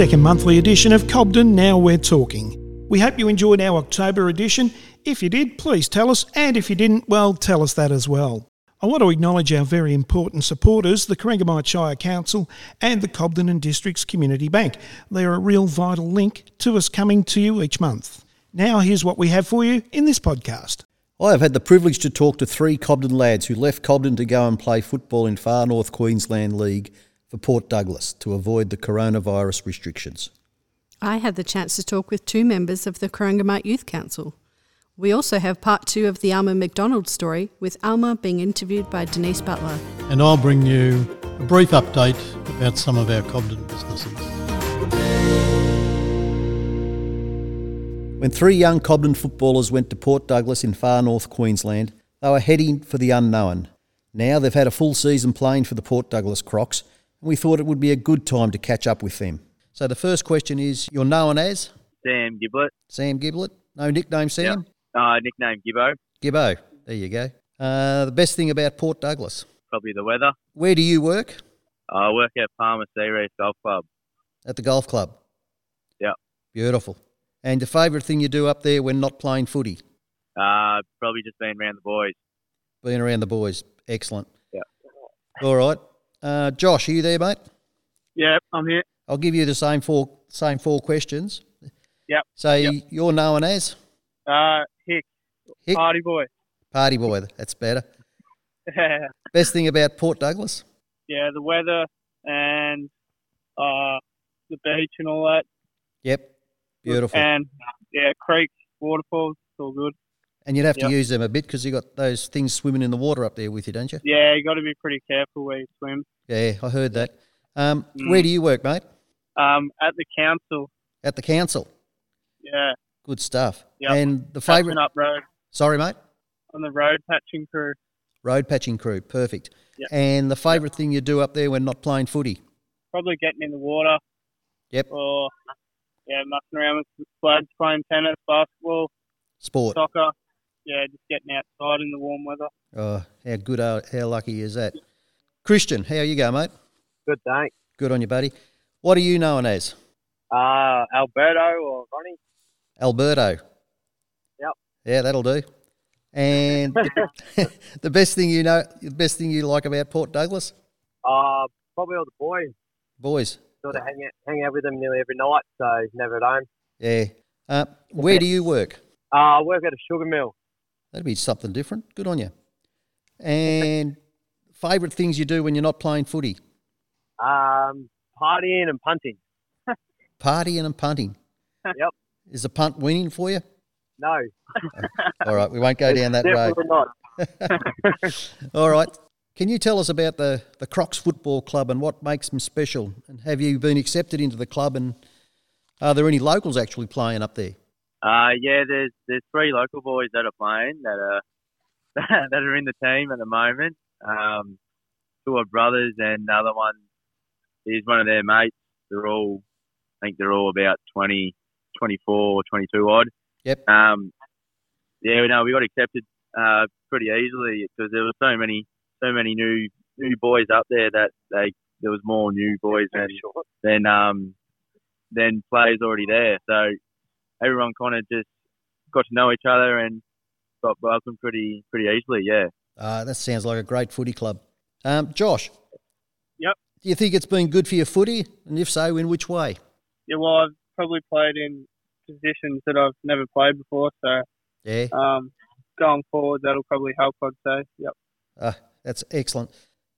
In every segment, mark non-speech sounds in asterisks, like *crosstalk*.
second monthly edition of Cobden Now We're Talking. We hope you enjoyed our October edition. If you did, please tell us, and if you didn't, well, tell us that as well. I want to acknowledge our very important supporters, the Corangamite Shire Council and the Cobden and Districts Community Bank. They're a real vital link to us coming to you each month. Now, here's what we have for you in this podcast. I have had the privilege to talk to three Cobden lads who left Cobden to go and play football in Far North Queensland League for Port Douglas to avoid the coronavirus restrictions. I had the chance to talk with two members of the Corangamite Youth Council. We also have part two of the Alma McDonald story, with Alma being interviewed by Denise Butler. And I'll bring you a brief update about some of our Cobden businesses. When three young Cobden footballers went to Port Douglas in far north Queensland, they were heading for the unknown. Now they've had a full season playing for the Port Douglas Crocs, and we thought it would be a good time to catch up with them. So the first question is you're known as? Sam Giblet. Sam Giblet. No nickname, Sam? Uh, nickname Gibbo. Gibbo. There you go. Uh, the best thing about Port Douglas? Probably the weather. Where do you work? I work at Palmer Sea Reef Golf Club. At the golf club? Yeah. Beautiful. And the favourite thing you do up there when not playing footy? Uh, probably just being around the boys. Being around the boys. Excellent. Yeah. All right. Uh, Josh, are you there, mate? Yeah, I'm here. I'll give you the same four same four questions. Yep. So Yep. you're known as Uh, Hick, Hick party boy. Party Boy. That's better. *laughs* Best thing about Port Douglas? yeah, the weather and uh, the beach and all that. Yep. Beautiful. And yeah, creeks, waterfalls, it's all good. And you'd have to use them a bit because you got those things swimming in the water up there with you, don't you? Yeah, you got to be pretty careful where you swim. Yeah, I heard that. Um, Mm. Where do you work, mate? Um, at the council, At the council. yeah, Good stuff. Yep. And the favourite? up road Sorry, mate. on the road patching crew. Road patching crew. Perfect. Yep. And the favourite thing you do up there when not playing footy? Probably getting in the water Yep. or yeah, mucking around with some floods, playing tennis, basketball, Sport. soccer. Yeah, just getting outside in the warm weather. Oh, how good, are, how lucky is that? Christian, how you go, mate? Good, thanks. Good on you, buddy. What are you known as? Uh, Alberto or Ronnie? Alberto. Yep. Yeah, that'll do. And *laughs* *laughs* the best thing you know, the best thing you like about Port Douglas, Uh, probably all the boys. boys. Sort of hang out, hang out with them nearly every night, so never at home. Yeah. Uh, where do you work? Uh, I work at a sugar mill. That'd be something different. Good on you. And favourite things you do when you're not playing footy? Um, partying and punting. *laughs* Partying and punting. Yep. Is the punt winning for you? No, *laughs* All right, we won't go down that road. definitely not. *laughs* All right. Can you tell us about the, the Crocs Football Club and what makes them special? And have you been accepted into the club? And are there any locals actually playing up there? Uh, yeah, there's there's three local boys that are playing that are *laughs* that are in the team at the moment. Um, two are brothers, and the other one is one of their mates. They're all, I think they're all about 20, 24 or 22 odd. Yep. Um, yeah, no, we got accepted uh, pretty easily because there were so many so many new new boys up there that they there was more new boys than than um than players already there. So everyone kind of just got to know each other and got welcomed pretty pretty easily. Yeah. Uh, that sounds like a great footy club. Um, Josh? Yep. Do you think it's been good for your footy? And if so, in which way? Yeah, well, I've probably played in positions that I've never played before, so Yeah. um, going forward, that'll probably help. I'd say. Yep. Uh, that's excellent.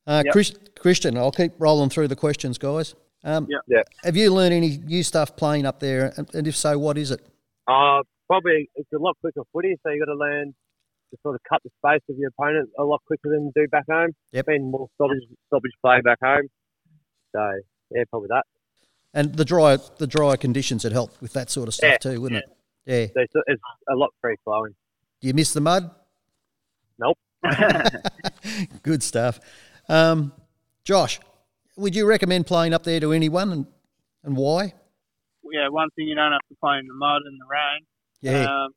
Uh, Yep. Chris, Christian, I'll keep rolling through the questions, guys. Um, Yep. Yeah. Have you learned any new stuff playing up there? And, and if so, what is it? Uh, probably it's a lot quicker footy, so you got to learn to sort of cut the space of your opponent a lot quicker than do back home. Yep. Been more stoppage, stoppage play back home. So yeah, probably that. And the dry the drier conditions had helped with that sort of stuff Yeah, too, wouldn't it? Yeah. So it's, it's a lot free flowing. Do you miss the mud? Nope. *laughs* Good stuff. Um, Josh, would you recommend playing up there to anyone and, and why? Yeah, one thing you don't have to play in the mud and the rain. Yeah. Um,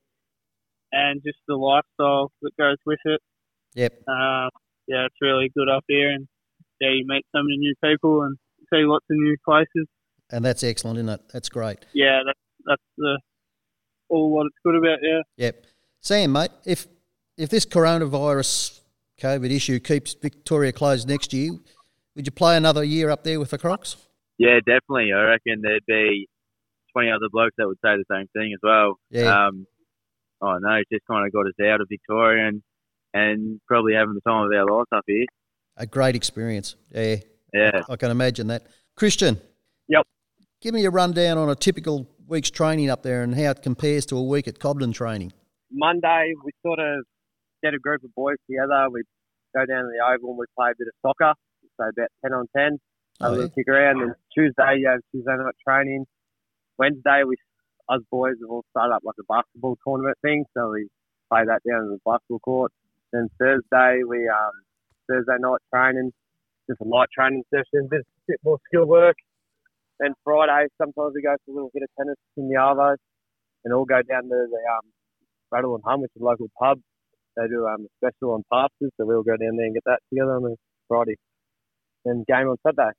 and just the lifestyle that goes with it. yep. Um, yeah, it's really good up here, and yeah, you meet so many new people and see lots of new places. and that's excellent, isn't it? That's great. Yeah, that's that's the all what it's good about. Yeah. Yep. Sam, mate, if if this coronavirus COVID issue keeps Victoria closed next year, would you play another year up there with the Crocs? Yeah, definitely. I reckon there'd be 20 other blokes that would say the same thing as well. Yeah. Um, oh no, it's just kind of got us out of Victoria and, and probably having the time of our lives up here. A great experience. Yeah. Yeah. I can imagine that. Christian. Yep. Give me a rundown on a typical week's training up there and how it compares to a week at Cobden training. Monday, we sort of get a group of boys together. We go down to the oval and we play a bit of soccer, so about 10 on 10. Have Oh, a little yeah. kick around. And Tuesday, you have Tuesday night training. Wednesday, we us boys have all started up like a basketball tournament thing, so we play that down in the basketball court. Then Thursday, we um Thursday night training, just a light training session, bit, bit more skill work. Then Friday, sometimes we go for a little bit of tennis in the Arvo, and all go down to the um, Rattle and Hum, which is a local pub. They do um, a special on passes, so we'll go down there and get that together on a Friday. Then game on Saturday.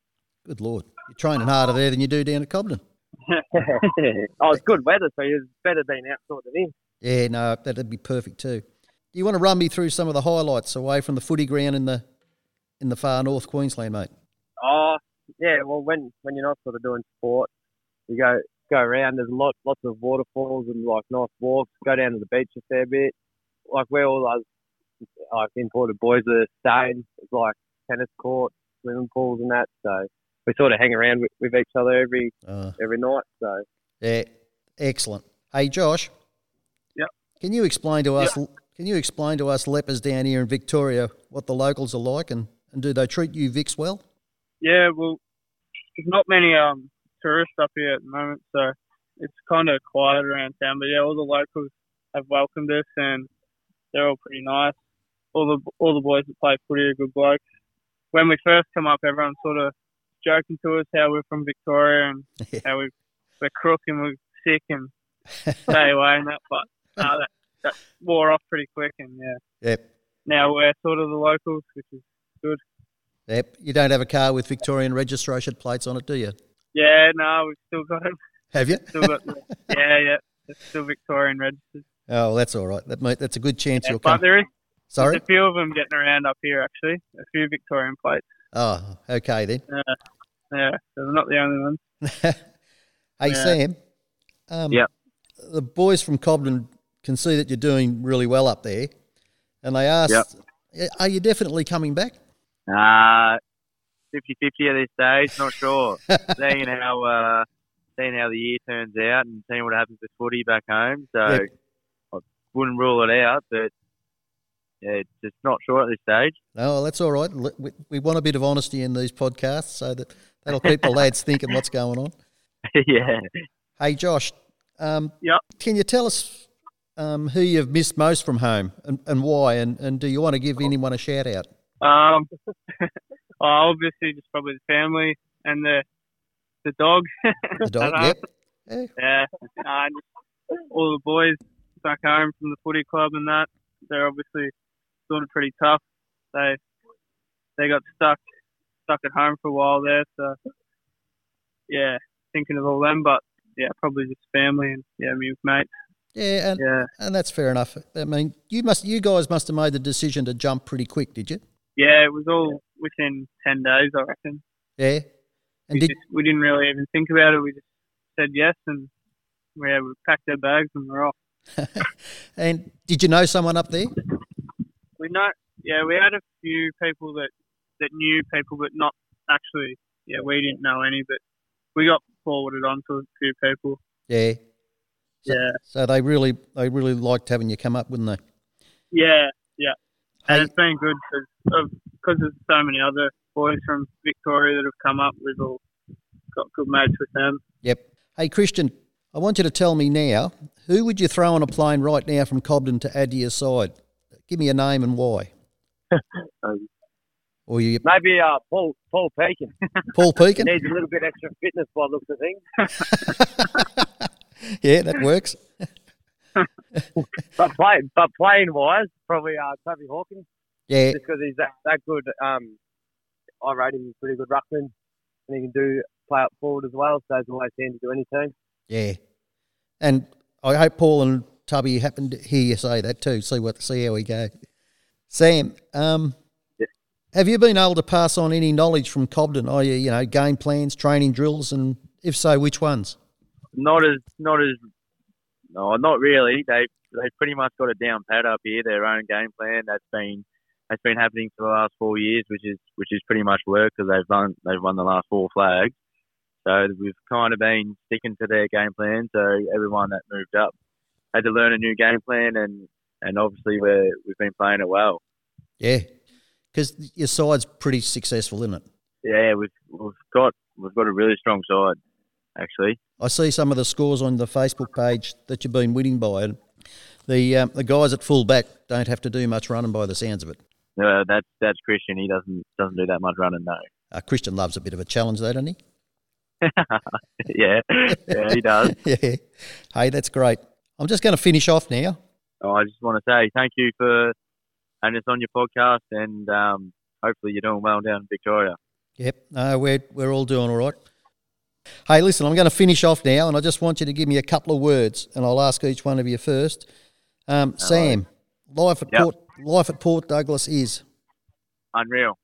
Good Lord. You're training harder there than you do down at Cobden. *laughs* oh, it's good weather, so it's better being outside than in. Yeah, no, that'd be perfect too. Do you want to run me through some of the highlights away from the footy ground in the in the far north Queensland, mate? Oh, yeah. Well, when when you're not sort of doing sport, you go go around. There's lot lots of waterfalls and like nice walks. Go down to the beach a fair bit. Like where all those like imported boys are staying, it's like tennis courts, swimming pools, and that. So we sort of hang around with, with each other every Uh, every night. So yeah, excellent. Hey, Josh. Yep. Can you explain to us? Can you explain to us lepers down here in Victoria what the locals are like, and, and do they treat you Vics well? Yeah, well, there's not many um tourists up here at the moment, so it's kind of quiet around town. But yeah, all the locals have welcomed us, and they're all pretty nice. All the all the boys that play footy are good blokes. When we first come up, everyone sort of joking to us how we're from Victoria and *laughs* how we we're crook and we're sick and *laughs* stay away and that. But no, that that wore off pretty quick, and yeah, Yep. now we're sort of the locals, which is good. Yep. You don't have a car with Victorian registration plates on it, do you? Yeah, no, we've still got them. Have you? Still got the, yeah, yeah. It's still Victorian registered. Oh, that's all right. That mate, that's a good chance Yeah, you'll but come. there is Sorry. a few of them getting around up here actually. A few Victorian plates. Oh, okay then. Yeah, so they're not the only ones. *laughs* Hey Yeah. Sam. Um, Yep. The boys from Cobden can see that you're doing really well up there, and they asked, Yep. "Are you definitely coming back?" Uh, 50-50 at this stage, not sure. *laughs* seeing how uh, seeing how the year turns out and seeing what happens with footy back home. So Yep. I wouldn't rule it out, but yeah, just not sure at this stage. No, that's all right. We, we want a bit of honesty in these podcasts, so that that'll keep the lads thinking what's going on. *laughs* yeah. Hey Josh, um, Yep. can you tell us um, who you've missed most from home and, and why? And, and do you want to give anyone a shout out? Um, *laughs* oh, obviously just probably the family and the the dog. *laughs* The dog, yep. Yeah. Yeah, uh, all the boys back home from the footy club and that. They're obviously sort of pretty tough. They they got stuck stuck at home for a while there, so yeah, thinking of all them. But yeah, probably just family and yeah, me with mates. Yeah, and, Yeah, and that's fair enough. I mean, you must, you guys must have made the decision to jump pretty quick, did you? yeah, it was all within ten days, I reckon. Yeah. And We, did just, we didn't really even think about it. We just said yes, and yeah, we packed our bags and we're off. *laughs* and did you know someone up there? We know yeah we had a few people that that knew people but not actually yeah we didn't know any but we got forwarded on to a few people Yeah. So, yeah So they really, they really liked having you come up, wouldn't they? yeah yeah and Hey, it's been good because because there's so many other boys from Victoria that have come up we've all got good mates with them yep. Hey, Christian, I want you to tell me now, who would you throw on a plane right now from Cobden to add to your side? Give me a name and why. Um, *laughs* Or you, maybe uh, Paul Paul Pekin *laughs* Paul Pekin? *laughs* needs a little bit extra fitness by the looks of things. yeah, that works. But play, but playing wise, probably uh, Toby Hawkins, Yeah, just because he's that, that good. Um, I rate him pretty good ruckman, and he can do play up forward as well. So those always handy to any team. Yeah. And I hope Paul and Tubby happened to hear you say that too. See what see how we go. Sam, um, Yeah. have you been able to pass on any knowledge from Cobden? Are you, you know, game plans, training drills, and if so, which ones? Not as not as no, not really. They they pretty much got it down pat up here. Their own game plan that's been that's been happening for the last four years, which is which is pretty much worked because they've won they've won the last four flags. So we've kind of been sticking to their game plan. So everyone that moved up had to learn a new game plan, and and obviously we're we've been playing it well. Yeah, because your side's pretty successful, isn't it? Yeah, we've we've got we've got a really strong side, actually. I see some of the scores on the Facebook page that you've been winning by, the um, the guys at full back don't have to do much running by the sounds of it. Uh, that's that's Christian. He doesn't doesn't do that much running, no. Uh, Christian loves a bit of a challenge, though, doesn't he? *laughs* yeah, yeah, he does. *laughs* yeah. Hey, that's great. I'm just going to finish off now. Oh, I just want to say thank you for and it's on your podcast, and um, hopefully you're doing well down in Victoria. Yep. No, we're we're all doing all right. Hey, listen, I'm going to finish off now, and I just want you to give me a couple of words, and I'll ask each one of you first. Um, Sam, life at Yep. Port life at Port Douglas is. Unreal.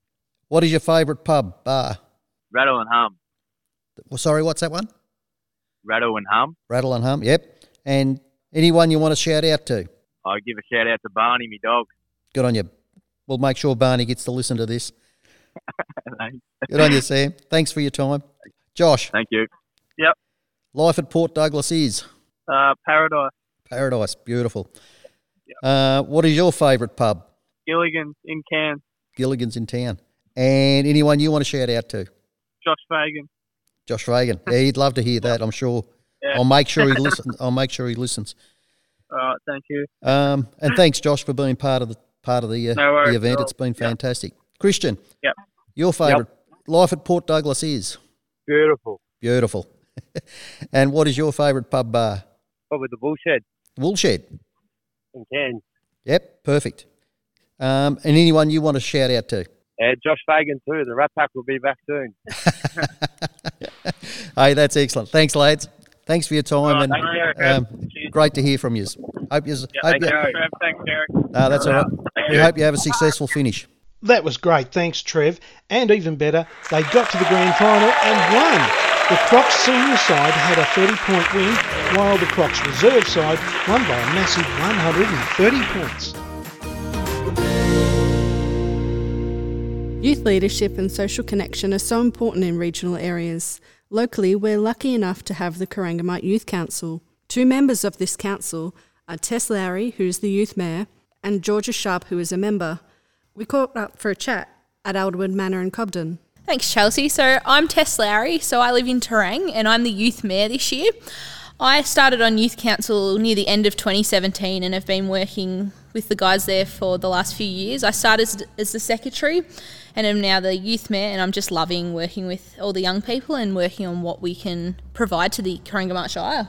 What is your favourite pub bar? Rattle and hum. Well, sorry, what's that one? Rattle and hum. Rattle and hum. Yep. And anyone you want to shout out to? I give a shout out to Barney, my dog. Good on you. We'll make sure Barney gets to listen to this. *laughs* Good on you, Sam. Thanks for your time. Josh, Thank you. Yep. Life at Port Douglas is Uh, Paradise, paradise. Beautiful. Uh, what is your favourite pub? Gilligan's in Cairns, Gilligan's in town. And anyone you want to shout out to? Josh Fagan. Josh Fagan. Yeah, he'd love to hear that. I'm sure. Yeah. I'll make sure he *laughs* listens. I'll make sure he listens. All right, thank you. Um, and thanks, Josh, for being part of the part of the, uh, No worries the event. It's been fantastic. Christian, Yep. your favourite life at Port Douglas is Beautiful. beautiful. *laughs* and what is your favourite pub bar? Probably the bullshed Woolshed. in Cairns. Yep, perfect. Um, and anyone you want to shout out to? Yeah, Josh Fagan too. The Rat Pack will be back soon. *laughs* hey, that's excellent. Thanks, lads. Thanks for your time, All right, and thanks, Derek. um, great to hear from you. Hope you. hope Thanks, you Trev. Thanks, Derek. no, that's all right. We hope you have a successful finish. That was great, thanks Trev. And even better, they got to the grand final and won. The Crocs senior side had a 30 point win, while the Crocs reserve side won by a massive 130 points. Youth leadership and social connection are so important in regional areas. Locally, we're lucky enough to have the Corangamite Youth Council. Two members of this council are Tess Lowry, who's the youth mayor, and Georgia Sharp, who is a member. We caught up for a chat at Alderwood Manor in Cobden. Thanks, Chelsea. So I'm Tess Lowry, so I live in Terang and I'm the youth mayor this year. I started on youth council near the end of 2017 and have been working with the guys there for the last few years. I started as, as the secretary and am now the youth mayor, and I'm just loving working with all the young people and working on what we can provide to the Corangamite Shire.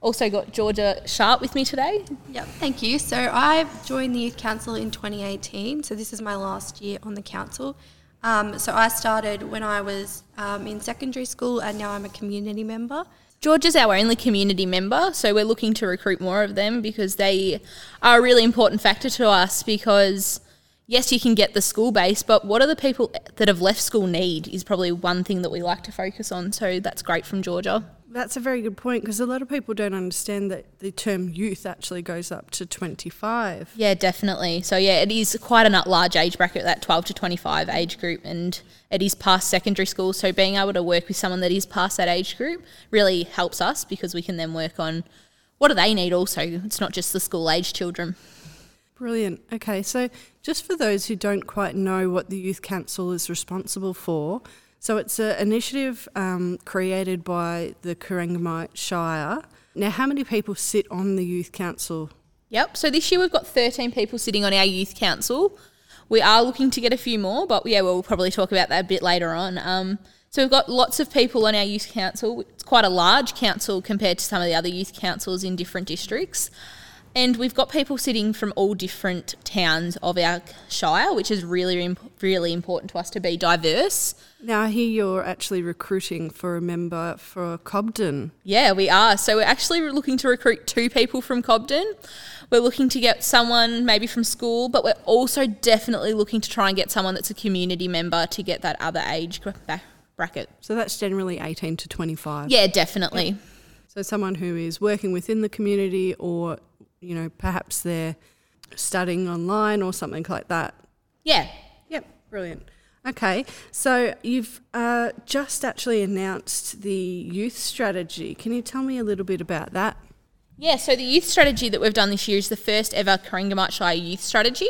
Also got Georgia Sharp with me today. Yep, thank you. So I've joined the Youth Council in 2018, so this is my last year on the council. Um, so I started when I was um, in secondary school, and now I'm a community member. Georgia's our only community member, so we're looking to recruit more of them because they are a really important factor to us because yes, you can get the school base, but what do the people that have left school need is probably one thing that we like to focus on. So that's great from Georgia. That's a very good point because a lot of people don't understand that the term youth actually goes up to 25. Yeah, definitely. So yeah, it is quite a large age bracket, that 12 to 25 age group, and it is past secondary school. So being able to work with someone that is past that age group really helps us because we can then work on what do they need also. It's not just the school age children. Brilliant. Okay, so just for those who don't quite know what the Youth Council is responsible for, so it's an initiative um, created by the Corangamite Shire. Now, how many people sit on the Youth Council? Yep. So this year we've got 13 people sitting on our youth council. We are looking to get a few more, but yeah, we'll probably talk about that a bit later on. Um, so we've got lots of people on our youth council. It's quite a large council compared to some of the other youth councils in different districts. And we've got people sitting from all different towns of our shire, which is really, really important to us to be diverse. Now, I hear you're actually recruiting for a member for Cobden. Yeah, we are. So we're actually looking to recruit two people from Cobden. We're looking to get someone maybe from school, but we're also definitely looking to try and get someone that's a community member to get that other age bracket. So that's generally 18 to 25. Yeah, definitely. So someone who is working within the community or, you know, perhaps they're studying online or something like that. Yeah. Yep, brilliant. Okay, so you've uh, just actually announced the youth strategy. Can you tell me a little bit about that? Yeah, so the youth strategy that we've done this year is the first ever Corangamite Shire youth strategy.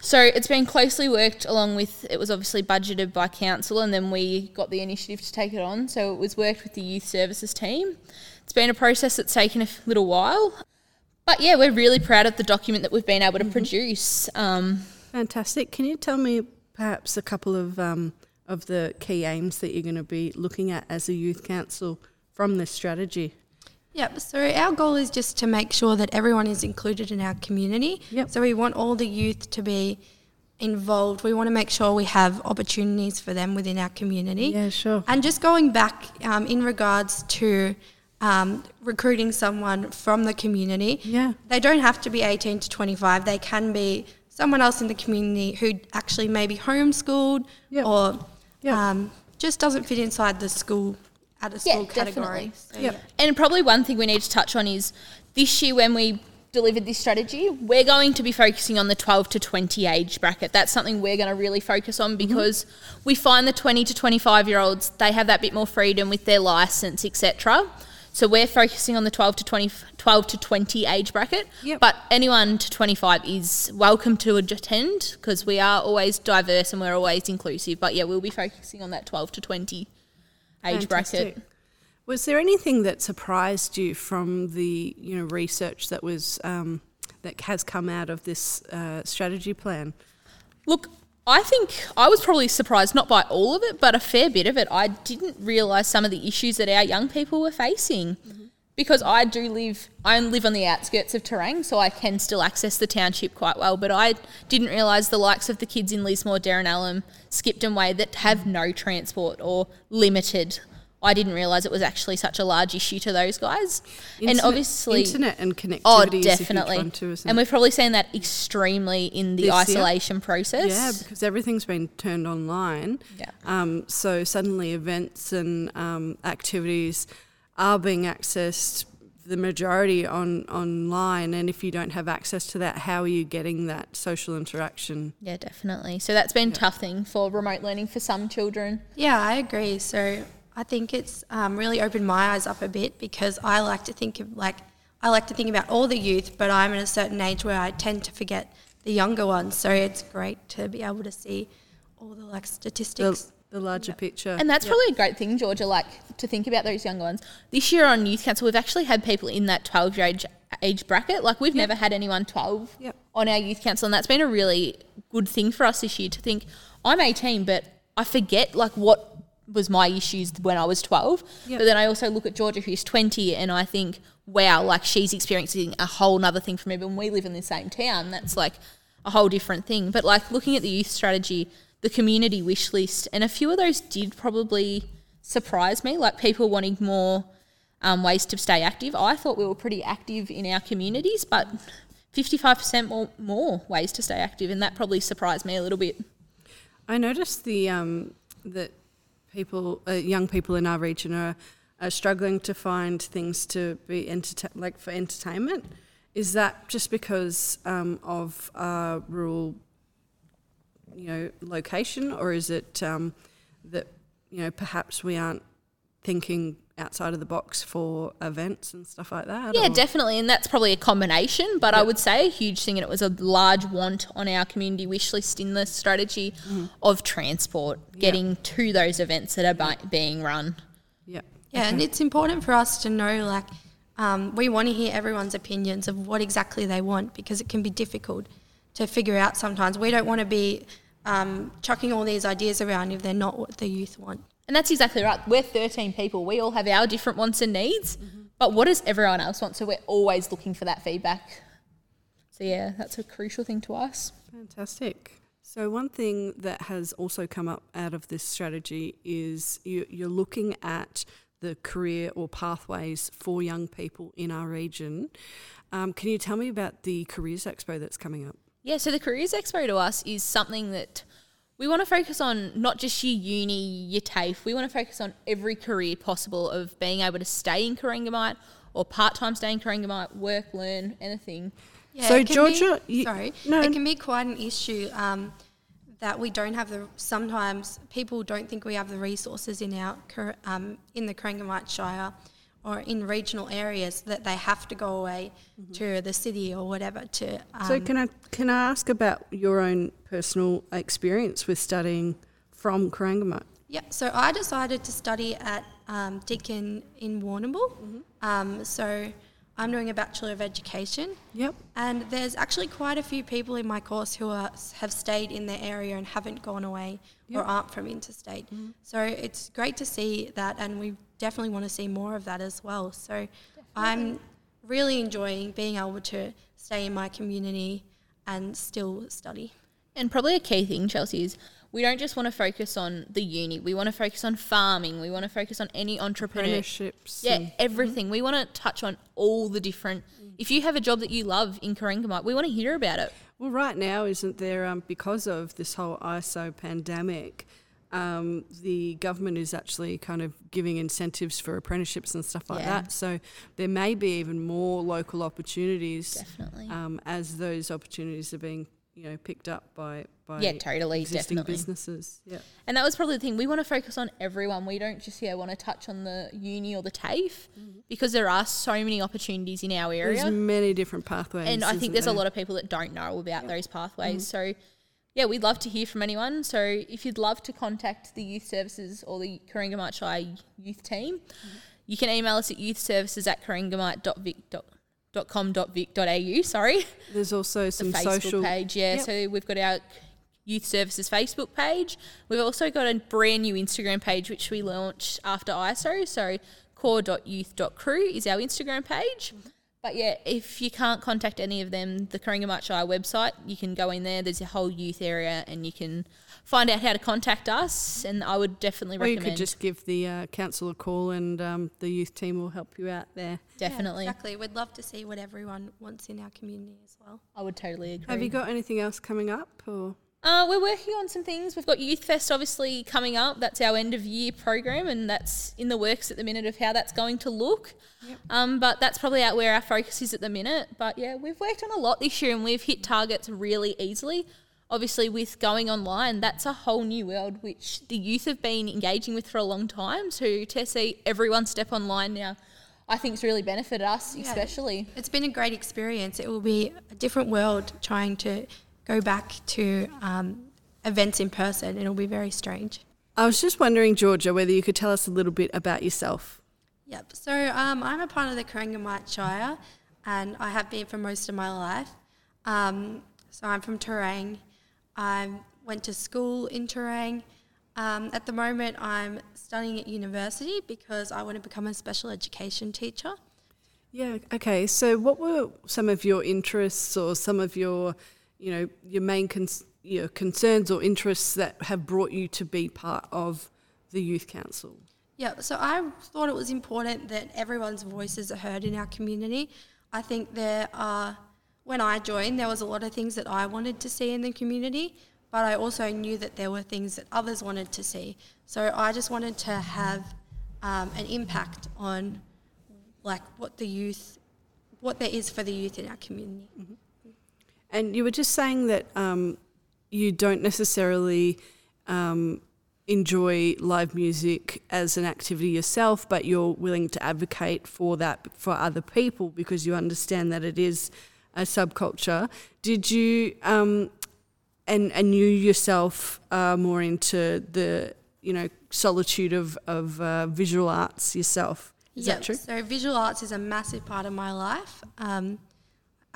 So it's been closely worked along with, it was obviously budgeted by council and then we got the initiative to take it on. So it was worked with the youth services team. It's been a process that's taken a little while. But yeah, we're really proud of the document that we've been able to produce. Um, Fantastic. Can you tell me perhaps a couple of um, of the key aims that you're going to be looking at as a youth council from this strategy? Yep. So our goal is just to make sure that everyone is included in our community. Yep. So we want all the youth to be involved. We want to make sure we have opportunities for them within our community. Yeah, sure. And just going back um, in regards to um, recruiting someone from the community, Yeah. they don't have to be 18 to 25. They can be someone else in the community who actually may be homeschooled Yep. or Yep. um, just doesn't fit inside the school at a Yeah, school category. So, Yep. yeah. And probably one thing we need to touch on is this year when we delivered this strategy, we're going to be focusing on the 12 to 20 age bracket. That's something we're going to really focus on because we find the 20 to 25 year olds, they have that bit more freedom with their license, etc. So we're focusing on the 12 to 20, 12 to 20 age bracket. Yep. But anyone to 25 is welcome to attend because we are always diverse and we're always inclusive. But yeah, we'll be focusing on that 12 to 20 age bracket. Was there anything that surprised you from the you know research that was um, that has come out of this uh, strategy plan? Look, I think I was probably surprised not by all of it, but a fair bit of it. I didn't realise some of the issues that our young people were facing. Because I do live, I live on the outskirts of Terang, so I can still access the township quite well. But I didn't realise the likes of the kids in Lismore, Darren Skipton Way that have no transport or limited. I didn't realise it was actually such a large issue to those guys. and obviously, internet and connectivity. Oh, is a huge definitely. one too, and it? we've probably seen that extremely in the This year? isolation process. Yeah, because everything's been turned online. Yeah. Um, so suddenly events and um, activities are being accessed the majority on online and if you don't have access to that how are you getting that social interaction Yeah, definitely. So that's been a tough thing for remote learning for some children. Yeah, I agree. So I think it's um, really opened my eyes up a bit because I like to think of like I like to think about all the youth, but I'm at a certain age where I tend to forget the younger ones. So it's great to be able to see all the like statistics. the larger picture And that's probably a great thing, Georgia, like to think about those younger ones. This year on Youth Council, we've actually had people in that 12 year age, age bracket. Like we've never had anyone 12 Yep. on our Youth Council. And that's been a really good thing for us this year to think, I'm 18, but I forget like what was my issues when I was 12. Yep. But then I also look at Georgia who's 20 and I think, wow, like she's experiencing a whole nother thing from me. When we live in the same town, that's like a whole different thing. But like looking at the youth strategy, the community wish list, and a few of those did probably surprise me, like people wanting more um, ways to stay active. I thought we were pretty active in our communities, but 55% more, more ways to stay active, and that probably surprised me a little bit. I noticed the um, that people, uh, young people in our region, are, are struggling to find things to be enterta- like for entertainment. Is that just because um, of our rural, you know, location, or is it um, that you know perhaps we aren't thinking outside of the box for events and stuff like that? Yeah, or- definitely, and that's probably a combination. But I would say a huge thing, and it was a large want on our community wish list in the strategy of transport, getting to those events that are bi- being run. Yeah. Yeah, and it's important for us to know like um, we want to hear everyone's opinions of what exactly they want because it can be difficult to figure out sometimes. We don't want to be um, chucking all these ideas around if they're not what the youth want. And that's exactly right. We're 13 people. We all have our different wants and needs. But what does everyone else want? So we're always looking for that feedback. So yeah, that's a crucial thing to us. Fantastic. So, one thing that has also come up out of this strategy is you, you're looking at the career or pathways for young people in our region. Um, can you tell me about the Careers Expo that's coming up? Yeah, so the Careers Expo to us is something that we want to focus on not just your uni, your TAFE. We want to focus on every career possible of being able to stay in Corangamite or part time stay in Corangamite, work, learn, anything. Yeah, So, Georgia, be, you- sorry, no. it can be quite an issue um, that we don't have the. Sometimes people don't think we have the resources in our um, in the Corangamite Shire or in regional areas that they have to go away to the city or whatever to. Um, Mm-hmm. so, can I, can I ask about your own personal experience with studying from Corangamite? Yeah, so I decided to study at um, Deakin in Warrnambool. Mm-hmm. Um, so I'm doing a Bachelor of Education. Yep. And there's actually quite a few people in my course who are, have stayed in their area and haven't gone away or aren't from interstate. Mm-hmm. So it's great to see that, and we definitely want to see more of that as well. So I'm really enjoying being able to stay in my community and still study. And probably a key thing, Chelsea, is we don't just want to focus on the uni. We want to focus on farming. We want to focus on any entrepreneur. Apprenticeships Yeah, everything. We want to touch on all the different. If you have a job that you love in Corangamite, we want to hear about it. Well, right now, isn't there, um, because of this whole ISO pandemic, um, the government is actually kind of giving incentives for apprenticeships and stuff like Yeah. that. So there may be even more local opportunities Definitely. um, as those opportunities are being, you know, picked up by, by Yeah, totally, existing definitely. businesses. Yeah. And that was probably the thing. We want to focus on everyone. We don't just yeah want to touch on the uni or the TAFE mm-hmm. because there are so many opportunities in our area. There's many different pathways. and I think there's a lot of people that don't know about those pathways. Mm-hmm. So, yeah, we'd love to hear from anyone. So, if you'd love to contact the youth services or the Corangamite Shire youth team, mm-hmm. you can email us at youthservices at corangamite.vic.com.vic.au. Sorry, There's also the some Facebook social page. Yeah, Yep. so we've got our Youth Services Facebook page. We've also got a brand new Instagram page which we launched after ISO. So core.youth.crew is our Instagram page. But yeah, if you can't contact any of them, the Corangamite Shire website, you can go in there. There's a whole youth area, and you can find out how to contact us. And I would definitely Or you could just give the uh, council a call and um, the youth team will help you out there. definitely, Yeah, exactly. We'd love to see what everyone wants in our community as well. I would totally agree. Have you got anything else coming up? Or Uh, we're working on some things. We've got Youth Fest obviously coming up. That's our end of year program, and that's in the works at the minute of how that's going to look. Um, but that's probably out where our focus is at the minute. But yeah, we've worked on a lot this year, and we've hit targets really easily. Obviously, with going online, that's a whole new world which the youth have been engaging with for a long time. So to see everyone step online now, I think it's really benefited us, Yeah. especially. It's been a great experience. It will be a different world trying to go back to um, events in person. It'll be very strange. I was just wondering, Georgia, whether you could tell us a little bit about yourself. Yep. So um, I'm a part of the Corangamite Shire, and I have been for most of my life. Um, so I'm from Terang. I went to school in Terang. Um, at the moment, I'm studying at university because I want to become a special education teacher. Yeah. Okay. So, what were some of your interests, or some of your, you know, your main cons- your concerns or interests that have brought you to be part of the youth council? Yeah, so I thought it was important that everyone's voices are heard in our community. I think there are, when I joined, there was a lot of things that I wanted to see in the community, but I also knew that there were things that others wanted to see. So I just wanted to have um, an impact on, like, what the youth, what there is for the youth in our community. And you were just saying that um, you don't necessarily um, enjoy live music as an activity yourself, but you're willing to advocate for that for other people because you understand that it is a subculture. Did you, um, and and you yourself are more into the you know solitude of of uh, visual arts yourself? Is Yep, that true? So visual arts is a massive part of my life. Um,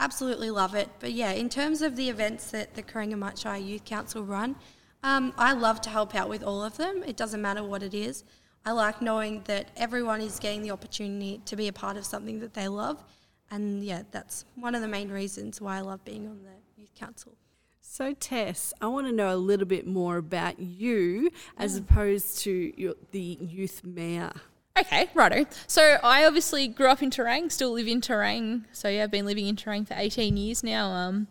absolutely love it. But yeah, in terms of the events that the Corangamite Shire Youth Council run, um, I love to help out with all of them. It doesn't matter what it is. I like knowing that everyone is getting the opportunity to be a part of something that they love. And yeah, that's one of the main reasons why I love being on the youth council. So, Tess, I want to know a little bit more about you as opposed to your, the youth mayor. Okay, righto. So I obviously grew up in Terang, still live in Terang. So yeah, I've been living in Terang for 18 years now. Um,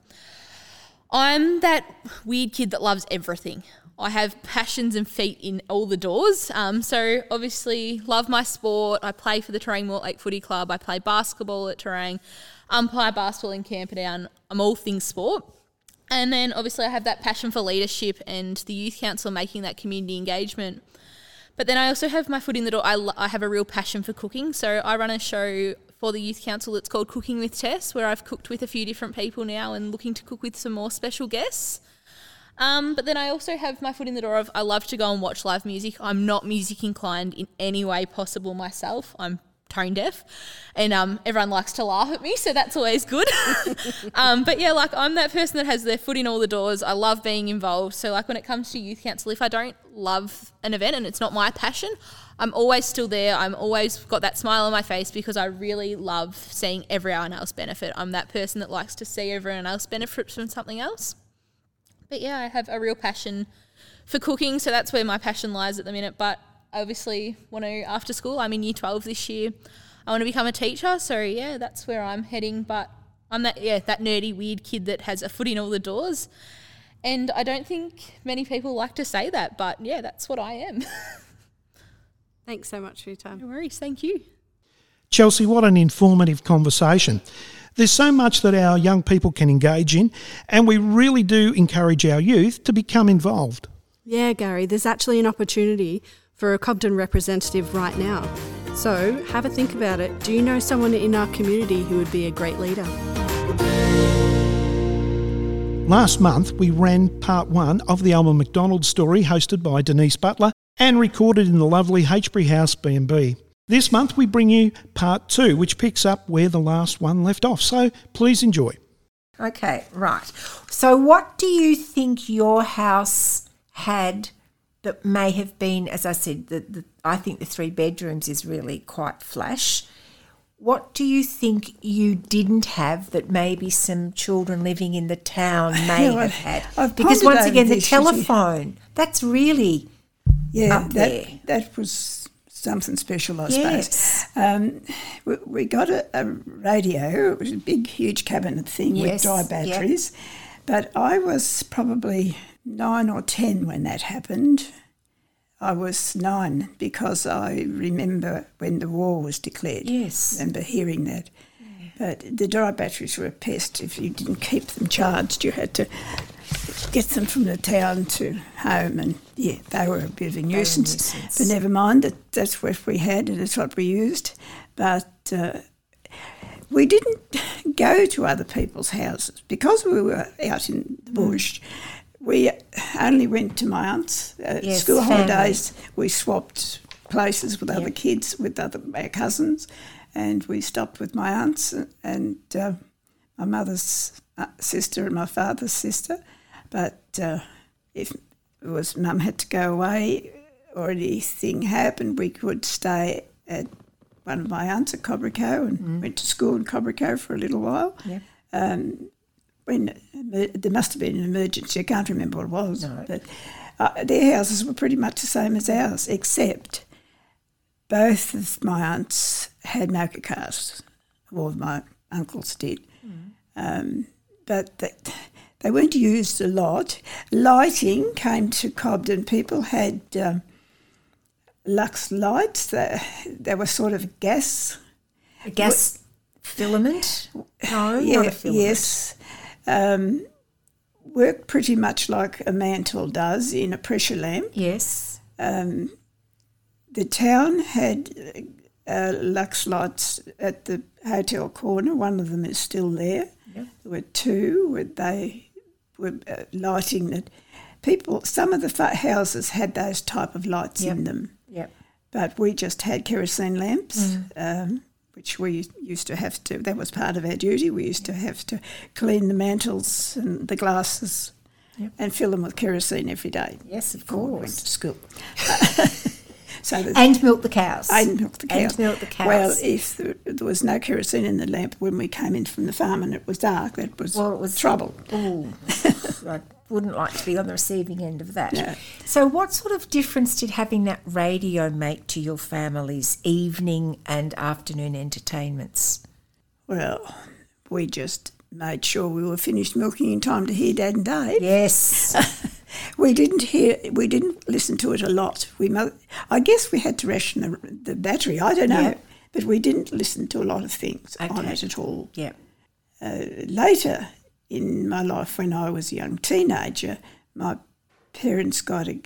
I'm that weird kid that loves everything. I have passions and feet in all the doors. Um, so obviously, love my sport. I play for the Terang Mortlake Footy Club. I play basketball at Terang, umpire basketball in Camperdown. I'm all things sport. And then obviously, I have that passion for leadership and the youth council making that community engagement. But then I also have my foot in the door. I, I have a real passion for cooking. So I run a show for the youth council that's called Cooking with Tess, where I've cooked with a few different people now and looking to cook with some more special guests. Um, but then I also have my foot in the door of I love to go and watch live music. I'm not music inclined in any way possible myself. I'm tone deaf, and um, everyone likes to laugh at me, so that's always good. *laughs* um, but yeah, like I'm that person that has their foot in all the doors. I love being involved. So like when it comes to youth council, if I don't love an event and it's not my passion, I'm always still there. I'm always got that smile on my face because I really love seeing everyone else benefit. I'm that person that likes to see everyone else benefit from something else. But yeah, I have a real passion for cooking, so that's where my passion lies at the minute. But I obviously want to after school. I'm in year 12 this year. I want to become a teacher, so yeah, that's where I'm heading. But I'm that yeah that nerdy weird kid that has a foot in all the doors, and I don't think many people like to say that, but yeah, that's what I am. *laughs* Thanks so much for your time. no worries, thank you. Chelsea, what an informative conversation. There's so much that our young people can engage in, and we really do encourage our youth to become involved. Yeah, Gary, there's actually an opportunity for a Cobden representative right now. So have a think about it. Do you know someone in our community who would be a great leader? Last month, we ran part one of the Alma McDonald story hosted by Denise Butler and recorded in the lovely Heytesbury House B&B. This month, we bring you part two, which picks up where the last one left off. So please enjoy. Okay, right. So, what do you think your house had that may have been, as I said, the, the, I think the three bedrooms is really quite flash. What do you think you didn't have that maybe some children living in the town *laughs* may Well, have had? I've because once again, the this, you see. telephone, that's really Yeah, up that, there. that was something special, I Yes. suppose. Um, we, we got a, a radio. It was a big, huge cabinet thing Yes, with dry yep. batteries. But I was probably nine or ten when that happened. I was nine because I remember when the war was declared. Yes. I remember hearing that. But the dry batteries were a pest. If you didn't keep them charged, you had to get them from the town to home, and yeah, they were a bit of a nuisance. nuisance. But never mind, that that's what we had, and it's what we used. But uh, we didn't *laughs* go to other people's houses because we were out in the bush. We only went to my aunt's. Uh, Yes, school family. holidays, we swapped places with other kids, with other our cousins, and we stopped with my aunts and uh, my mother's uh, sister and my father's sister. But uh, if it was mum had to go away or anything happened, we could stay at one of my aunts at Cobrico and went to school in Cobrico for a little while. Yep. Um, when there must have been an emergency, I can't remember what it was, but uh, their houses were pretty much the same as ours, except both of my aunts had motor cars. All of my uncles did. Um, but that, they weren't used a lot. Lighting came to Cobden. People had um, Lux lights. They, they were sort of gas. A gas filament? No, Yeah, not a filament. yes. Um, worked pretty much like a mantle does in a pressure lamp. Yes. Um, the town had uh, Lux lights at the hotel corner. One of them is still there. Yep. There were two where they were uh, lighting it. People, some of the houses had those type of lights in them, Yep. but we just had kerosene lamps, Mm. um, which we used to have to. That was part of our duty. We used to have to clean the mantles and the glasses. Yep. And fill them with kerosene every day. Yes, of before we went course. to school. *laughs* So And milk the cows. And milk the And cows. milk the cows. Well, if there, there was no kerosene in the lamp when we came in from the farm and it was dark, that was, Well, it was trouble. Ooh, I wouldn't like to be on the receiving end of that. No. So, what sort of difference did having that radio make to your family's evening and afternoon entertainments? Well, we just made sure we were finished milking in time to hear Dad and Dave. Yes. *laughs* we didn't hear. We didn't listen to it a lot. We, mo- I guess we had to ration the, the battery. I don't know, Yeah. but we didn't listen to a lot of things on it at all. Yeah. Uh, later in my life, when I was a young teenager, my parents got a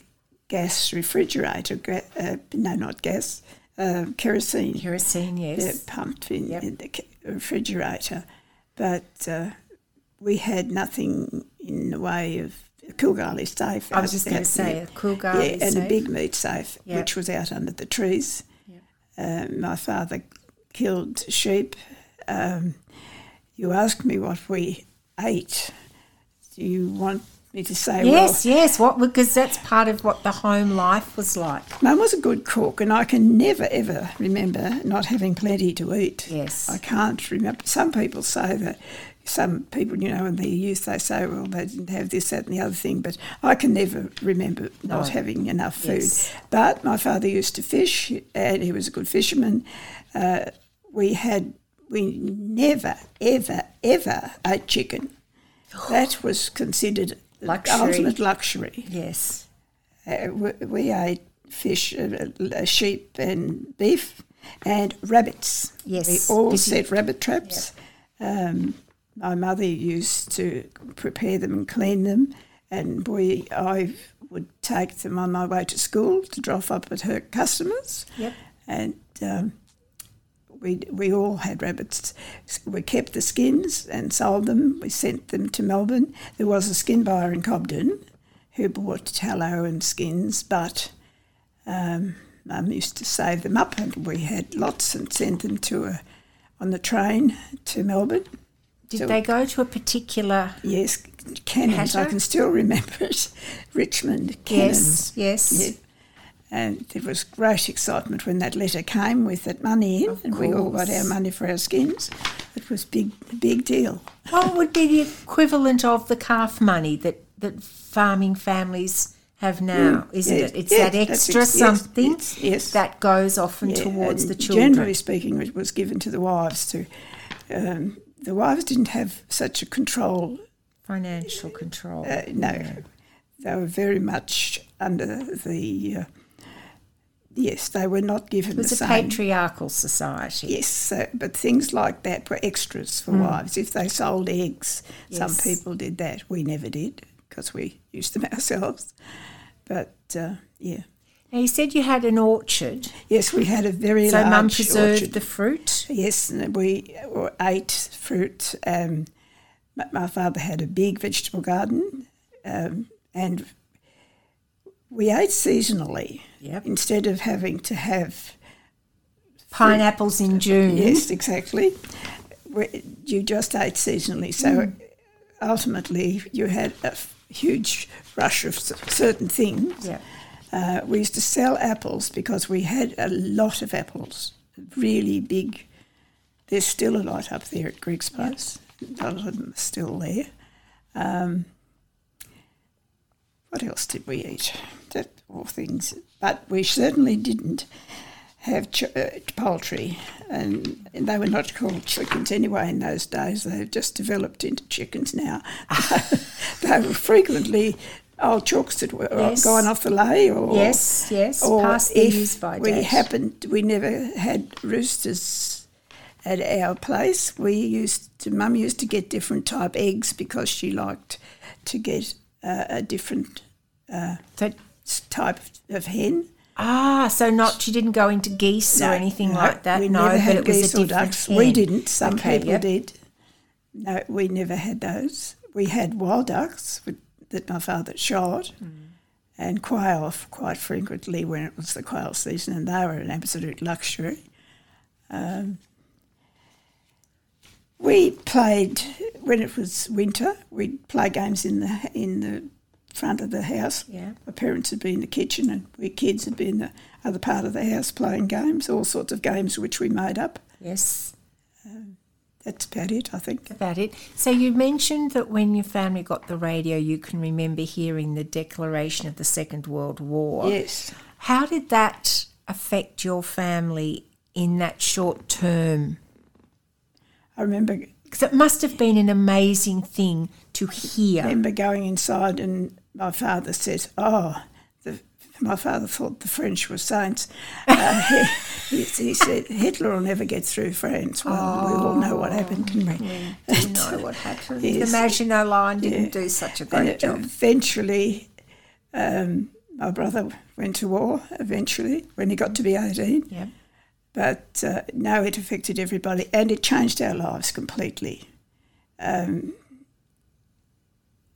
gas refrigerator. Uh, no, not gas. Uh, kerosene. Kerosene, yes. Pumped in, in the refrigerator, but uh, we had nothing in the way of a Coolgardie safe. I was just gonna say, there. a Coolgardie yeah, and safe. a big meat safe, Yep. which was out under the trees. Um, my father killed sheep. Um, you asked me what we ate. Do you want me to say? yes, well, yes. What because that's part of what the home life was like. Mum was a good cook, and I can never ever remember not having plenty to eat. Yes. I can't remember. Some people say that. Some people, you know, in their youth, they say, well, they didn't have this, that, and the other thing, but I can never remember not No. having enough food. Yes. But my father used to fish, and he was a good fisherman. Uh, we had, we never, ever, ever ate chicken. That was considered Luxury. ultimate luxury. Yes. Uh, we, we ate fish, uh, uh, sheep, and beef, and rabbits. Yes. we all Did you- set rabbit traps. Um, my mother used to prepare them and clean them, and we I would take them on my way to school to drop up at her customers. Yep. And um, we we all had rabbits. We kept the skins and sold them. We sent them to Melbourne. There was a skin buyer in Cobden who bought tallow and skins, but um, Mum used to save them up, and we had lots and sent them to a on the train to Melbourne. Did So- they go to a particular? Yes, Cannons. I can still remember it. *laughs* Richmond Cannons. Yes, yes. Yeah. And there was great excitement when that letter came with that money in, Of and we all got our money for our skins. It was big, big deal. What would be the equivalent of the calf money that that farming families have now? Isn't yes, it? It's yes, that extra ex- something yes. that goes often Yeah, towards the children. Generally speaking, it was given to the wives to. Um, the wives didn't have such a control. Financial control. Uh, no, Yeah. they were very much under the. Uh, yes, they were not given It was the a same. patriarchal society. Yes, so, but things like that were extras for wives. If they sold eggs, some Mm. People did that. We never did because we used them *laughs* ourselves. But uh, yeah, Now you said you had an orchard, yes, we had a very so large Mum preserved orchard. the fruit. Yes, we ate fruit. Um, my, my father had a big vegetable garden, um, and we ate seasonally Yep. instead of having to have Pineapples in June. Yes, exactly. We- You just ate seasonally, so Mm. ultimately you had a f- huge rush of certain things. Yeah. Uh, we used to sell apples because we had a lot of apples, really big. There's still a lot up there at Greg's Place. A lot of them are still there. Um, what else did we eat? That all things, but we certainly didn't have ch- uh, poultry, and, and they were not called chickens anyway in those days. They've just developed into chickens now. *laughs* they were frequently old chooks that were Yes. gone off the lay, or Yes, yes, or past the if we happened, we never had roosters at our place. We used to, Mum used to get different type eggs because she liked to get uh, a different uh, type of hen. Ah, so not she didn't go into geese or anything no, like that. We no, never had but it was geese or ducks. We didn't. Some Okay, people yep. did. No, we never had those. We had wild ducks with, that my father shot, Hmm. and quail quite frequently when it was the quail season, and they were an absolute luxury. Um, we played when it was winter. We'd play games in the in the front of the house. Yeah. My parents would be in the kitchen, and we kids would be in the other part of the house playing games, all sorts of games which we made up. Yes. Um, that's about it, I think. About it. So you mentioned that when your family got the radio, you can remember hearing the declaration of the Second World War. Yes. How did that affect your family in that short term? I remember Because it must have been an amazing thing to hear. I remember going inside and my father said, "Oh." The, my father thought the French were saints. Uh, *laughs* he, he, he said Hitler will never get through France. Well, we all know what happened, didn't we? Do you *laughs* know what happened? Yes. The Maginot Line didn't Yeah. do such a great it- job. eventually, um, my brother went to war. Eventually, when he got to be eighteen. Yeah. But uh, no, it affected everybody, and it changed our lives completely. Um,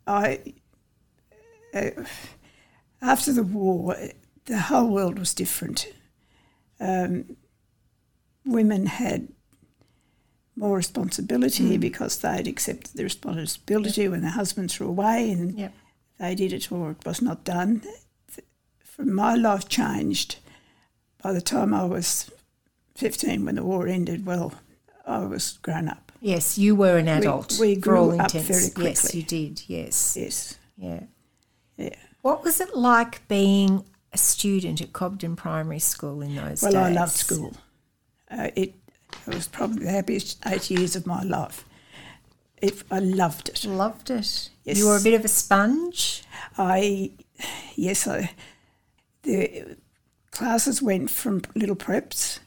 I uh, after the war, the whole world was different. Um, women had more responsibility because they'd accepted the responsibility when their husbands were away, and Yep. they did it or it was not done. From my life changed by the time I was 15 when the war ended. Well, I was grown up. Yes, you were an adult. we for grew up intents. very Yes, you did. Yes. Yes. Yeah. Yeah. What was it like being a student at Cobden Primary School in those Well, days? I loved school. Uh, it, it was probably the happiest eight years of my life. It, I loved it. Loved it. Yes. You were a bit of a sponge. I, yes, I, the classes went from little preps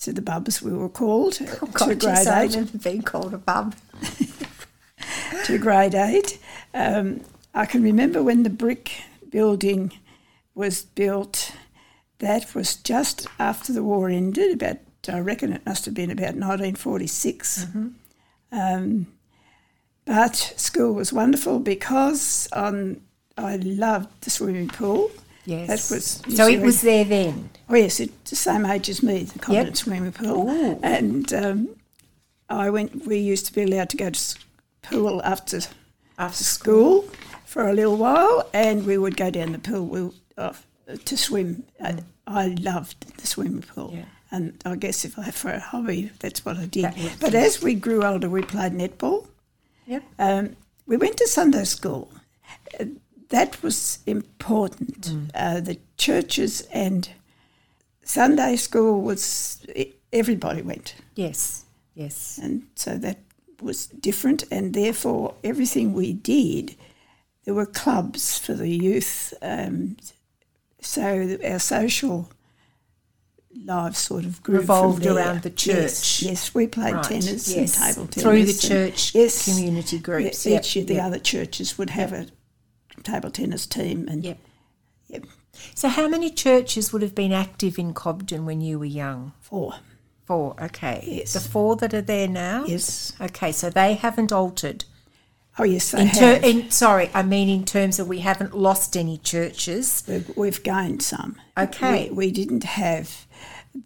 to the bubs we were called *laughs* Oh, to God, grade yes, I eight. remember being called a bub. *laughs* to grade eight. Um, I can remember when the brick building was built. That was just after the war ended. About I reckon it must have been about 1946. Um, but school was wonderful because um, I loved the swimming pool. Yes. That was so it was there then. Oh yes, it's the same age as me, the Cobden Yep. swimming pool. Ooh. And um, I went. We used to be allowed to go to pool after After school for a little while, and we would go down the pool we, uh, to swim. I, I loved the swimming pool. Yeah. And I guess if I had for a hobby, that's what I did. But as we grew older, we played netball. Yep. Um, we went to Sunday school. That was important. Mm. Uh, the churches and Sunday school was everybody went, Yes. Yes. and so that was different. And therefore, everything we did, there were clubs for the youth. Um, so our social lives sort of grew Revolved around the church. yes, we played Right, tennis yes. and table tennis Through the church yes, community groups. yeah, Yep, Each of the yep. other churches would have a table tennis team, and Yep. yep, So how many churches would have been active in Cobden when you were young? four. Four. Okay. Yes. The four that are there now. Yes. Okay, so they haven't altered. Oh yes, they In, ter- have. in sorry, I mean in terms of we haven't lost any churches. We've, we've gained some. Okay. We, we didn't have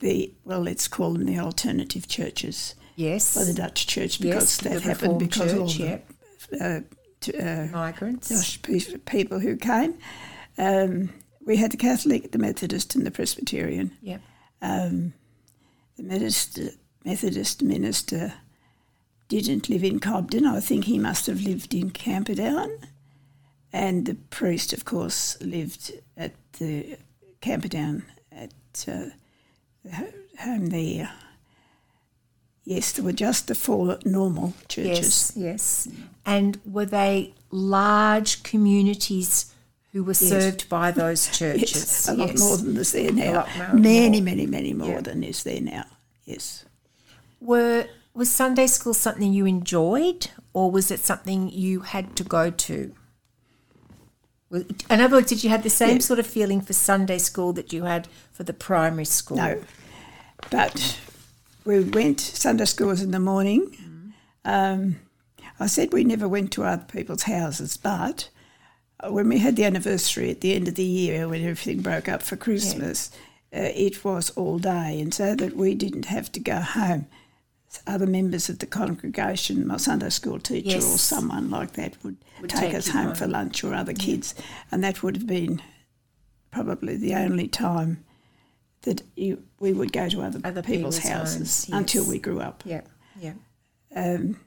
the well, let's call them the alternative churches Yes. by the Dutch Church because Yes, that happened because all Church, the uh, uh, Migrants. Dutch people who came. Um, we had the Catholic, the Methodist, and the Presbyterian. Yep. Um, the Methodist, Methodist minister didn't live in Cobden. I think he must have lived in Camperdown. And the priest, of course, lived at the Camperdown at uh, the home there. Yes, there were just the four normal churches. Yes, yes. And were they large communities who were Yes. served by those *laughs* Yes, churches? a lot Yes. more than there's there now. lot more- many, more. many, many more Yeah. than is there now. Yes. Were was Sunday school something you enjoyed, or was it something you had to go to? In other words, did you have the same Yeah. sort of feeling for Sunday school that you had for the primary school? No. But we went, Sunday school was in the morning. Um, I said we never went to other people's houses, but when we had the anniversary at the end of the year when everything broke up for Christmas, uh, it was all day, and so that we didn't have to go home. other members of the congregation, my Sunday school teacher or someone like that would, Would take, take us home home. for lunch or other kids. And that would have been probably the only time that you, we would go to other, Other people's, people's houses homes, until we grew up. Yeah, yeah. Um,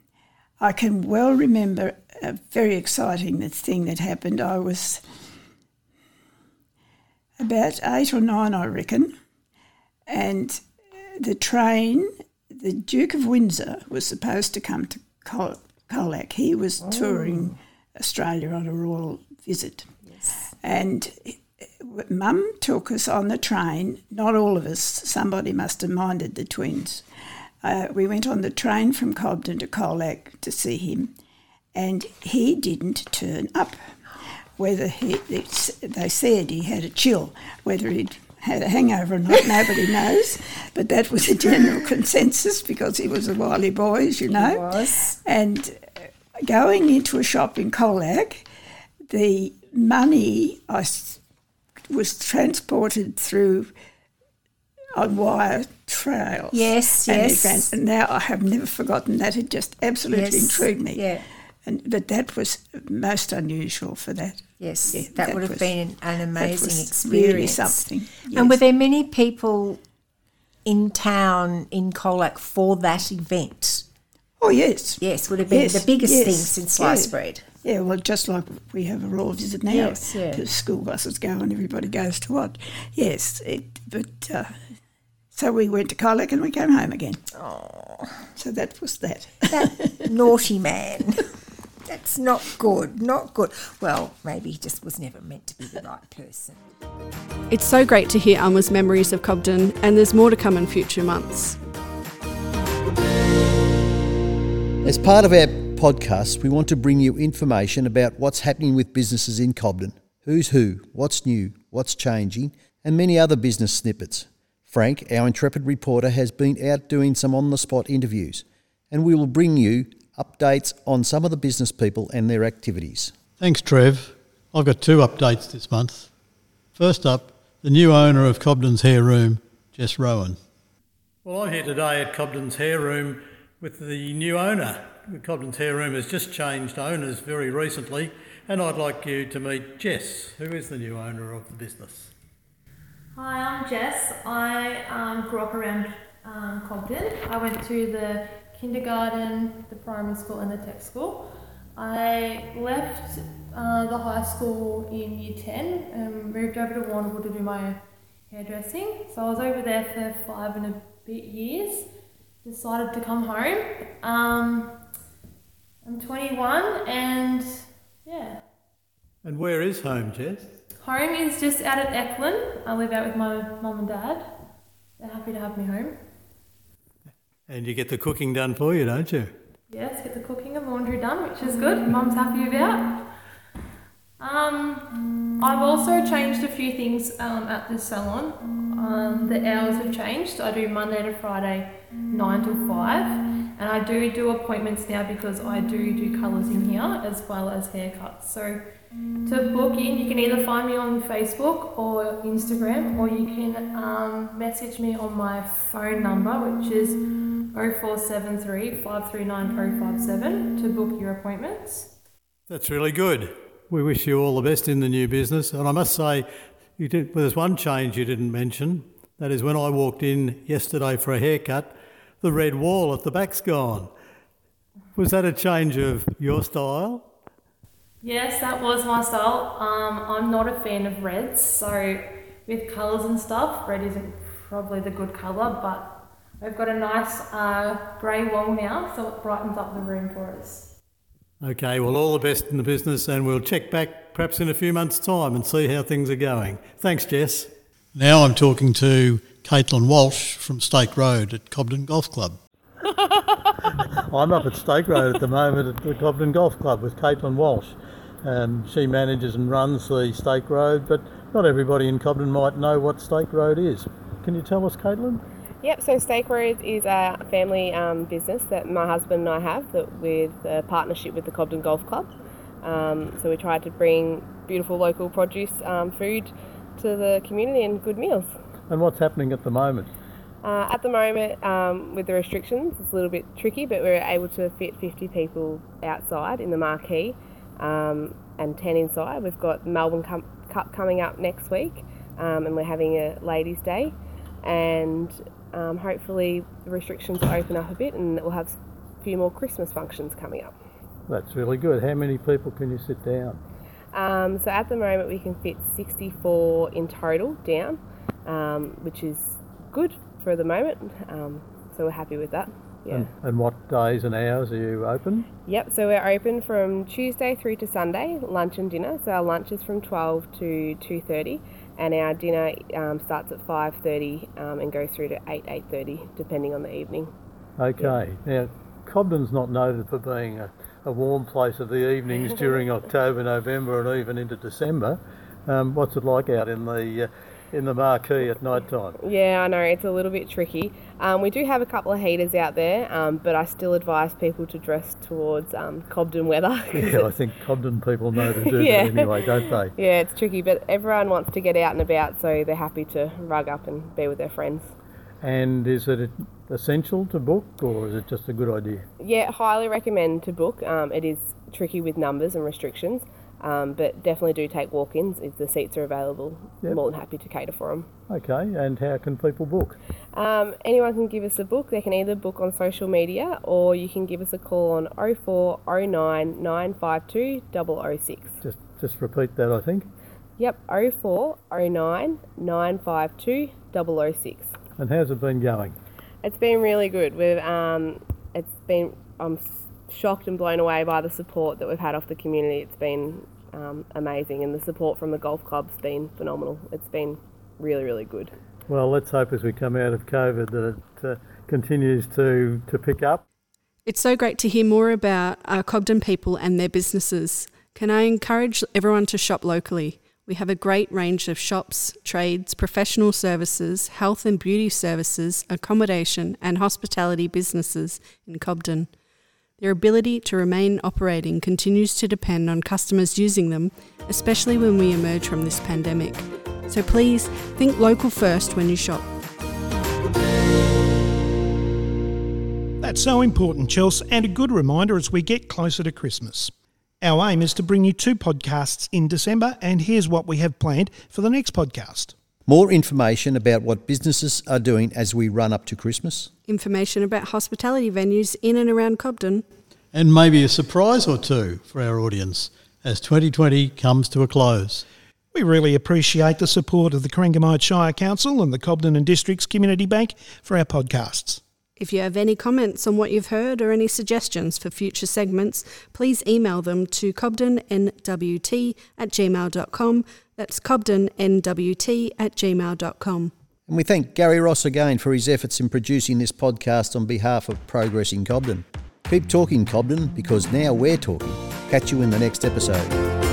I can well remember a very exciting thing that happened. I was about eight or nine, I reckon, and the train, the Duke of Windsor, was supposed to come to Col- Colac. He was touring Australia on a royal visit. And Mum took us on the train, not all of us, somebody must have minded the twins. Uh, we went on the train from Cobden to Colac to see him, and he didn't turn up. Whether he, it's, they said he had a chill, whether he'd had a hangover or not, *laughs* nobody knows. But that was a general *laughs* consensus because he was a wily boy, as you know. was. And uh, going into a shop in Colac, the money I was transported through on wire trails. Yes, And yes. ran- And now I have never forgotten that. It just absolutely Yes, intrigued me. yeah. And, but that was most unusual for that. Yes, Yeah, that, would have was- been an that amazing was experience. Really something. And were there many people in town in Colac for that event? Oh yes. Yes, would have been Yes, the biggest yes, thing since sliced bread. Yeah, well, just like we have a royal visit now. Yes, yeah. The school buses go and everybody goes to watch. Yes, it, but uh, so we went to Colac and we came home again. Oh, So that was that. that *laughs* naughty man. That's not good, not good. Well, maybe he just was never meant to be the right person. It's so great to hear Alma's memories of Cobden, and there's more to come in future months. As part of our podcast, we want to bring you information about what's happening with businesses in Cobden, who's who, what's new, what's changing, and many other business snippets. Frank, our intrepid reporter, has been out doing some on the spot interviews, and we will bring you updates on some of the business people and their activities. Thanks, Trev. I've got two updates this month. First up, the new owner of Cobden's Hair Room, Jess Rowan. Well, I'm here today at Cobden's Hair Room with the new owner. Cobden's Hair Room has just changed owners very recently, and I'd like you to meet Jess, who is the new owner of the business. Hi, I'm Jess. I um, grew up around um, Cobden. I went to the kindergarten, the primary school, and the tech school. I left uh, the high school in year 10 and moved over to Warrnambool to do my hairdressing. So I was over there for five and a bit years. Decided to come home. Um, I'm 21 and yeah. And where is home, Jess? Home is just out at Ecklin. I live out with my mum and dad. They're happy to have me home. And you get the cooking done for you, don't you? Yes, get the cooking and laundry done, which is good. Mum's happy about. Um, I've also changed a few things um, at the salon. Um, the hours have changed. I do Monday to Friday, nine to five, and I do do appointments now because I do do colours in here as well as haircuts. So to book in, you can either find me on Facebook or Instagram, or you can um, message me on my phone number, which is 0473 539 057 to book your appointments. That's really good. We wish you all the best in the new business. And I must say, did, well, there's one change you didn't mention. That is when I walked in yesterday for a haircut, the red wall at the back's gone. Was that a change of your style? Yes, that was my style. Um, I'm not a fan of reds, so with colours and stuff, red isn't probably the good colour, but I've got a nice uh, grey wall now, so it brightens up the room for us. Okay, well, all the best in the business, and we'll check back perhaps in a few months' time and see how things are going. Thanks, Jess. Now I'm talking to Caitlin Walsh from Stake Road at Cobden Golf Club. *laughs* I'm up at Stake Road at the moment at the Cobden Golf Club with Caitlin Walsh. Um, she manages and runs the Stake Road, but not everybody in Cobden might know what Stake Road is. Can you tell us, Caitlin? Yep, so Stake Road is a family um, business that my husband and I have that with a partnership with the Cobden Golf Club. Um, so we try to bring beautiful local produce um, food to the community and good meals. And what's happening at the moment? Uh, at the moment, um, with the restrictions, it's a little bit tricky, but we're able to fit 50 people outside in the marquee um, and 10 inside. We've got Melbourne Cup coming up next week, um, and we're having a Ladies' Day, and um, hopefully the restrictions will open up a bit, and we'll have a few more Christmas functions coming up. That's really good. How many people can you sit down? Um, so at the moment, we can fit 64 in total down, um, which is good for the moment. Um, so we're happy with that. Yeah. And, and, what days and hours are you open? Yep, so we're open from Tuesday through to Sunday, lunch and dinner. So our lunch is from 12 to 2.30 and our dinner um, starts at 5.30 um, and goes through to 8, 8.30 depending on the evening. Okay, now Cobden's not noted for being a, a warm place of the evenings *laughs* during October, November and even into December. Um, what's it like out in the uh, in the marquee at night time. Yeah, I know, it's a little bit tricky. Um, we do have a couple of heaters out there, um, but I still advise people to dress towards um, Cobden weather. *laughs* Yeah, I think Cobden people know to do *laughs* yeah. that anyway, don't they? Yeah, it's tricky, but everyone wants to get out and about, so they're happy to rug up and be with their friends. And is it essential to book, or is it just a good idea? Yeah, highly recommend to book. Um, it is tricky with numbers and restrictions. Um, but definitely do take walk-ins if the seats are available. Yep. More than happy to cater for them. Okay, and how can people book? Um, anyone can give us a book. They can either book on social media or you can give us a call on 0409 952 006. Just, just repeat that, I think. Yep, 0409 952 006. And how's it been going? It's been really good. We've um, it's been I'm shocked and blown away by the support that we've had off the community. It's been um, amazing, and the support from the golf club's been phenomenal. It's been really, really good. Well, let's hope as we come out of COVID that it uh, continues to, to pick up. It's so great to hear more about our Cobden people and their businesses. Can I encourage everyone to shop locally? We have a great range of shops, trades, professional services, health and beauty services, accommodation, and hospitality businesses in Cobden. Their ability to remain operating continues to depend on customers using them, especially when we emerge from this pandemic. So please think local first when you shop. That's so important, Chelsea, and a good reminder as we get closer to Christmas. Our aim is to bring you two podcasts in December, and here's what we have planned for the next podcast. More information about what businesses are doing as we run up to Christmas. Information about hospitality venues in and around Cobden. And maybe a surprise or two for our audience as 2020 comes to a close. We really appreciate the support of the Corangamite Shire Council and the Cobden and Districts Community Bank for our podcasts. If you have any comments on what you've heard or any suggestions for future segments, please email them to cobdennwt at gmail.com that's cobdennwt at gmail.com. And we thank Gary Ross again for his efforts in producing this podcast on behalf of Progress in Cobden. Keep talking, Cobden, because now we're talking. Catch you in the next episode.